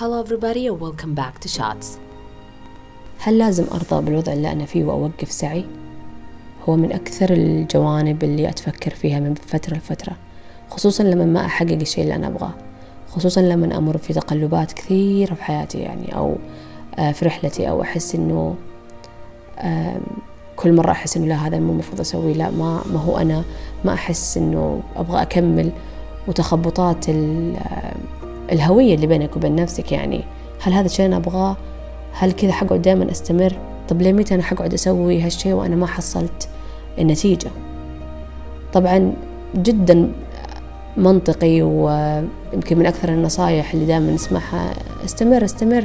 Hello everybody and welcome back to Shots. هل لازم أرضى بالوضع اللي أنا فيه وأوقف سعي؟ هو من أكثر الجوانب اللي أتفكر فيها من فترة لفترة خصوصا لما ما أحقق الشيء اللي أنا أبغاه خصوصا لما أمر في تقلبات كثيرة في حياتي يعني أو آه، في رحلتي أو أحس إنه كل مرة أحس إنه لا هذا مو المفروض أسويه لا ما ما هو أنا ما أحس إنه أبغى أكمل وتخبطات الهوية اللي بينك وبين نفسك يعني هل هذا الشيء أنا أبغاه؟ هل كذا حقعد دائما أستمر؟ طب ليه متى أنا حقعد أسوي هالشيء وأنا ما حصلت النتيجة؟ طبعا جدا منطقي ويمكن من أكثر النصايح اللي دائما نسمعها استمر استمر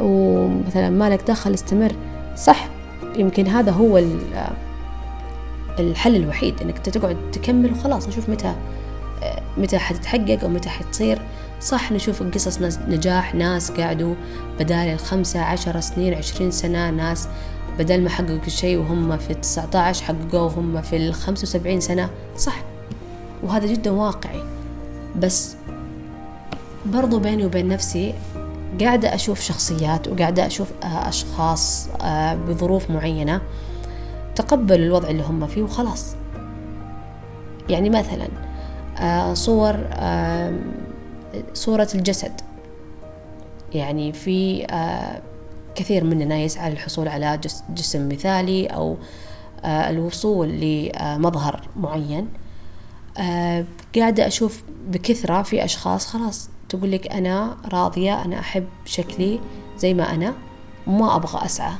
ومثلا مالك دخل استمر. صح يمكن هذا هو الحل الوحيد إنك تقعد تكمل وخلاص نشوف متى متى حتتحقق أو متى حتصير. صح نشوف قصص نجاح ناس قعدوا بدال الخمسة عشر سنين عشرين سنة ناس بدل ما حققوا شيء وهم في التسعة عشر حققوه وهم في الخمسة وسبعين سنة. صح. وهذا جدا واقعي. بس برضو بيني وبين نفسي قاعدة أشوف شخصيات وقاعدة أشوف آه، أشخاص آه، بظروف معينة تقبلوا الوضع اللي هم فيه وخلاص. يعني مثلا آه، صور صورة الجسد. يعني في كثير مننا يسعى للحصول على جسم مثالي أو الوصول لمظهر معين. قاعدة أشوف بكثرة في أشخاص خلاص تقول لك أنا راضية أنا أحب شكلي زي ما أنا وما أبغى أسعى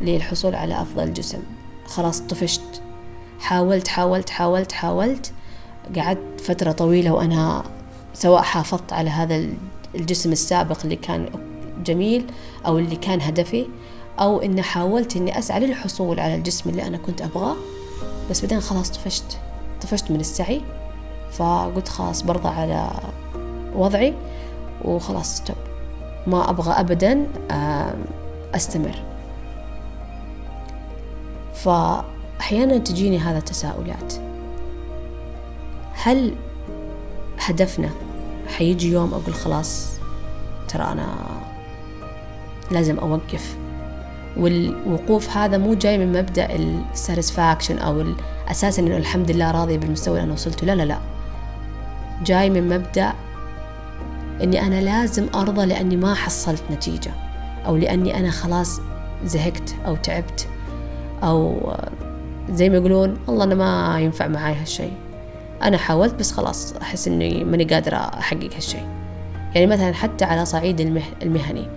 للحصول على أفضل جسم. خلاص طفشت. حاولت حاولت حاولت حاولت. قعدت فترة طويلة وأنا سواء حافظت على هذا الجسم السابق اللي كان جميل أو اللي كان هدفي أو إن حاولت إني أسعى للحصول على الجسم اللي أنا كنت أبغاه. بس بعدين خلاص طفشت طفشت من السعي. فقلت خلاص برضى على وضعي وخلاص stop ما أبغى أبدا أستمر. فأحيانا تجيني هذا التساؤلات. هل هدفنا حيجي يوم أقول خلاص ترى أنا لازم أوقف. والوقوف هذا مو جاي من مبدأ ال satisfaction أو أساسا إنه الحمد لله راضية بالمستوى اللي أنا وصلته. لا لا لا. جاي من مبدأ إني أنا لازم أرضى لأني ما حصلت نتيجة أو لأني أنا خلاص زهقت أو تعبت أو زي ما يقولون الله أنا ما ينفع معاي هالشيء أنا حاولت بس خلاص أحس إني ماني قادرة أحقق هالشيء يعني مثلا حتى على صعيد المهني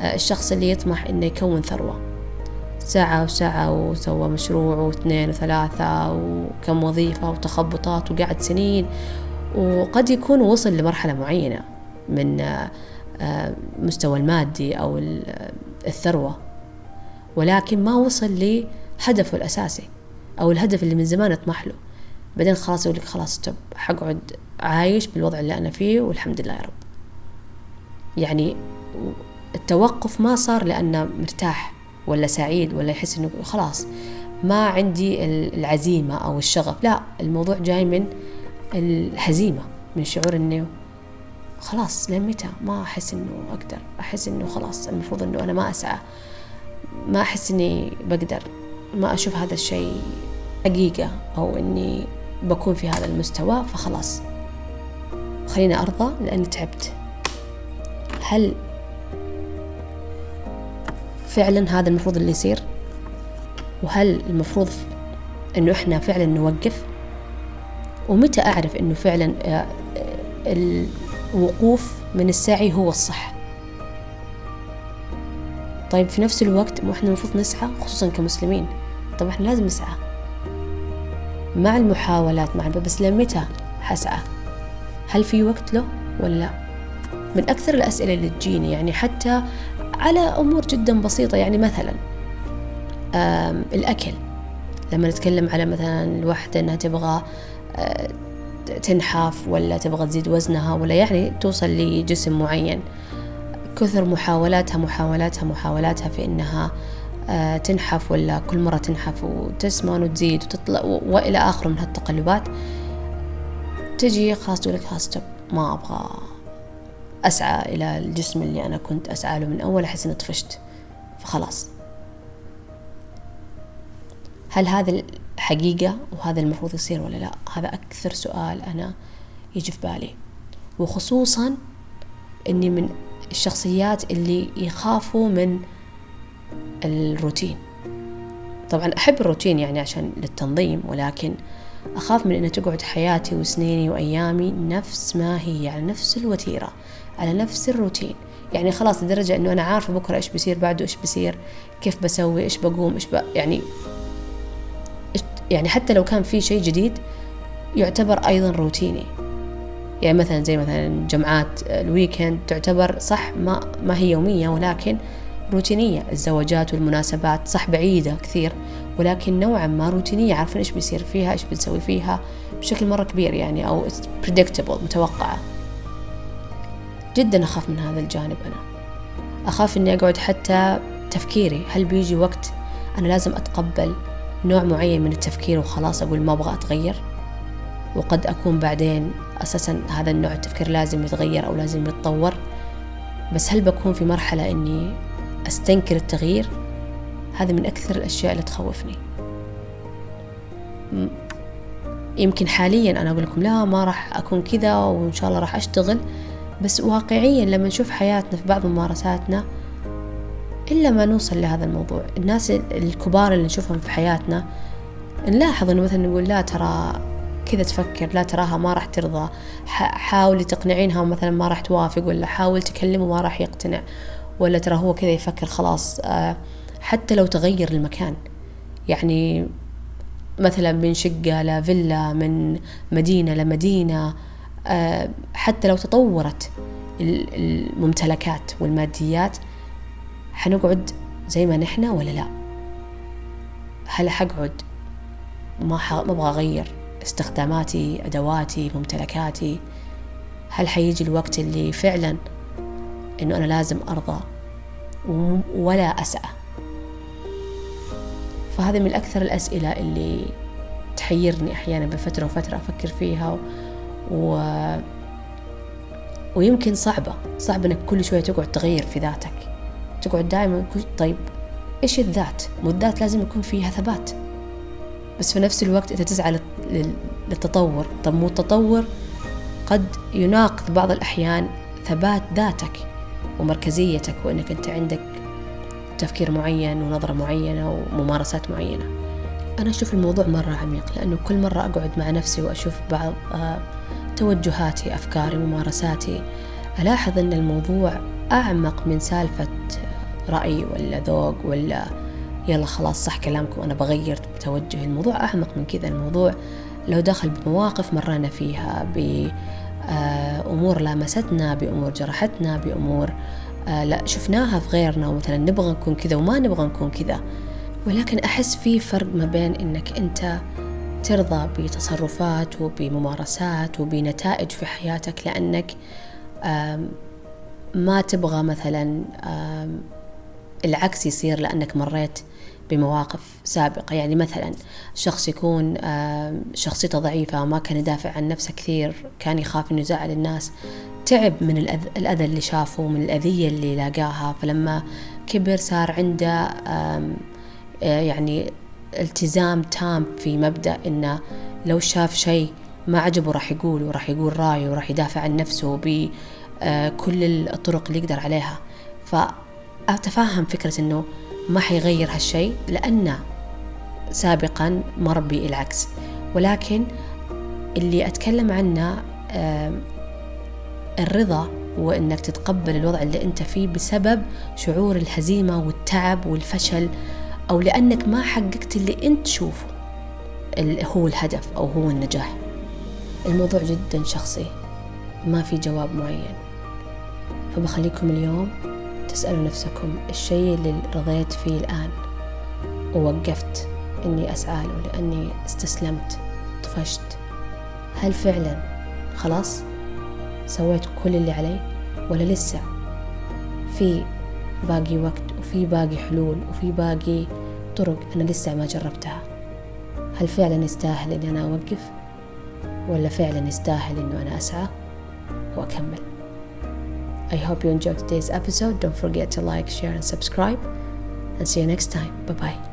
آه، الشخص اللي يطمح إنه يكون ثروة. ساعة وساعة وسوى مشروع واثنين وثلاثة وكم وظيفة وتخبطات وقعد سنين وقد يكون وصل لمرحلة معينة من آه، مستوى المادي أو الثروة. ولكن ما وصل لهدفه الأساسي أو الهدف اللي من زمان اطمح له. بعدين خلاص يقول لك خلاص طب حقعد عايش بالوضع اللي أنا فيه والحمد لله يا رب. يعني التوقف ما صار لأنه مرتاح ولا سعيد ولا يحس إنه خلاص ما عندي العزيمة أو الشغف. لا الموضوع جاي من الهزيمة من شعور إنه خلاص لين متى ما أحس إنه أقدر؟ أحس إنه خلاص المفروض إنه أنا ما أسعى. ما أحس إني بقدر. ما أشوف هذا الشيء حقيقة أو إني بكون في هذا المستوى فخلاص. خليني أرضى لأني تعبت. هل فعلا هذا المفروض اللي يصير؟ وهل المفروض إنه إحنا فعلا نوقف؟ ومتى أعرف إنه فعلا آه، الوقوف من السعي هو الصح؟ طيب في نفس الوقت مو إحنا المفروض نسعى خصوصا كمسلمين. طب إحنا لازم نسعى. مع المحاولات مع بس لمتى؟ حسعى هل في وقت له ولا لا؟ من أكثر الأسئلة اللي تجيني يعني حتى على أمور جدا بسيطة يعني مثلا الأكل. لما نتكلم على مثلا الوحدة أنها تبغى آه، تنحف ولا تبغى تزيد وزنها ولا يعني توصل لجسم معين. كثر محاولاتها محاولاتها محاولاتها في إنها آه، تنحف ولا كل مرة تنحف وتسمن وتزيد وتطلع وإلى آخره من هالتقلبات تجي خلاص تقول لك خلاص ما أبغى أسعى إلى الجسم اللي أنا كنت أسعى له من أول أحس إني طفشت. فخلاص. هل هذا الحقيقة وهذا المفروض يصير ولا لا؟ هذا أكثر سؤال أنا يجي في بالي. وخصوصا أني من الشخصيات اللي يخافوا من الروتين طبعا أحب الروتين يعني عشان للتنظيم ولكن أخاف من أن تقعد حياتي وسنيني وأيامي نفس ما هي على نفس الوتيرة على نفس الروتين يعني خلاص لدرجة أنه أنا عارفة بكرة إيش بيصير بعده إيش بيصير كيف بسوي إيش بقوم إيش. يعني يعني حتى لو كان في شيء جديد يعتبر أيضا روتيني يعني مثلا زي مثلا جمعات الويكند تعتبر صح ما ما هي يومية ولكن روتينية. الزواجات والمناسبات صح بعيدة كثير ولكن نوعا ما روتينية. عارفين إيش بيصير فيها؟ إيش بنسوي فيها؟ بشكل مرة كبير يعني أو predictable متوقعة. جدا أخاف من هذا الجانب أنا. أخاف إني أقعد حتى تفكيري هل بيجي وقت أنا لازم أتقبل نوع معين من التفكير وخلاص أقول ما أبغى أتغير؟ وقد أكون بعدين أساسا هذا النوع التفكير لازم يتغير أو لازم يتطور. بس هل بكون في مرحلة إني أستنكر التغيير هذا من أكثر الأشياء اللي تخوفني. يمكن حاليا أنا أقول لكم لا ما راح أكون كذا وإن شاء الله راح أشتغل بس واقعيا لما نشوف حياتنا في بعض ممارساتنا إلا ما نوصل لهذا الموضوع الناس الكبار اللي نشوفهم في حياتنا نلاحظ إنه مثلا نقول لا ترى كذا تفكر لا تراها ما راح ترضى حاولي تقنعينها مثلا ما راح توافق ولا حاول تكلمه ما راح يقتنع. ولا ترى هو كذا يفكر خلاص آه، حتى لو تغير المكان. يعني مثلا من شقة لفيلا من مدينة لمدينة آه، حتى لو تطورت الممتلكات والماديات حنقعد زي ما نحن ولا لا؟ هل حقعد؟ ما ما أبغى أغير استخداماتي أدواتي ممتلكاتي. هل حيجي الوقت اللي فعلا إنه أنا لازم أرضى ولا اسعى فهذا من أكثر الأسئلة اللي تحيرني أحيانا بفترة وفترة أفكر فيها و... ويمكن صعبة. صعب إنك كل شوية تقعد تغير في ذاتك. تقعد دائما طيب إيش الذات؟ مو الذات لازم يكون فيها ثبات. بس في نفس الوقت انت تسعى للتطور. طب مو التطور؟ قد يناقض بعض الأحيان ثبات ذاتك. ومركزيتك وأنك أنت عندك تفكير معين ونظرة معينة وممارسات معينة. أنا أشوف الموضوع مرة عميق لأنه كل مرة أقعد مع نفسي وأشوف بعض آه، توجهاتي أفكاري ممارساتي ألاحظ أن الموضوع أعمق من سالفة رأي ولا ذوق ولا يلا خلاص صح كلامكم أنا بغير توجهي. الموضوع أعمق من كذا. الموضوع لو دخل بمواقف مرينا فيها بأمور لامستنا بأمور جرحتنا بأمور آه، لا شفناها في غيرنا ومثلا نبغى نكون كذا وما نبغى نكون كذا. ولكن أحس في فرق ما بين إنك أنت ترضى بتصرفات وبممارسات وبنتائج في حياتك لأنك ما تبغى مثلا العكس يصير لأنك مريت بمواقف سابقة. يعني مثلا شخص يكون شخصيته ضعيفة ما كان يدافع عن نفسه كثير كان يخاف إنه يزعل الناس تعب من الأذى اللي شافه من الأذية اللي لاقاها. فلما كبر صار عنده يعني التزام تام في مبدأ إنه لو شاف شيء ما عجبه راح يقول وراح يقول رأيه وراح يدافع عن نفسه بكل الطرق اللي يقدر عليها. فأتفهم فكرة إنه ما حيغير هالشيء لأنه سابقا مر بالعكس ولكن اللي أتكلم عنه الرضا وإنك تتقبل الوضع اللي أنت فيه بسبب شعور الهزيمة والتعب والفشل أو لأنك ما حققت اللي أنت تشوفه اللي هو الهدف أو هو النجاح. الموضوع جدا شخصي ما في جواب معين. فبخليكم اليوم تسألوا نفسكم الشيء اللي رضيت فيه الآن. ووقفت إني أسعى له لأني استسلمت طفشت. هل فعلا خلاص سويت كل اللي علي ولا لسه؟ في باقي وقت وفي باقي حلول وفي باقي طرق أنا لسه ما جربتها. هل فعلا يستاهل إني أنا أوقف ولا فعلا يستاهل إنه أنا أسعى وأكمل؟ I hope you enjoyed today's episode. Don't forget to like, share, and subscribe. And see you next time. Bye bye.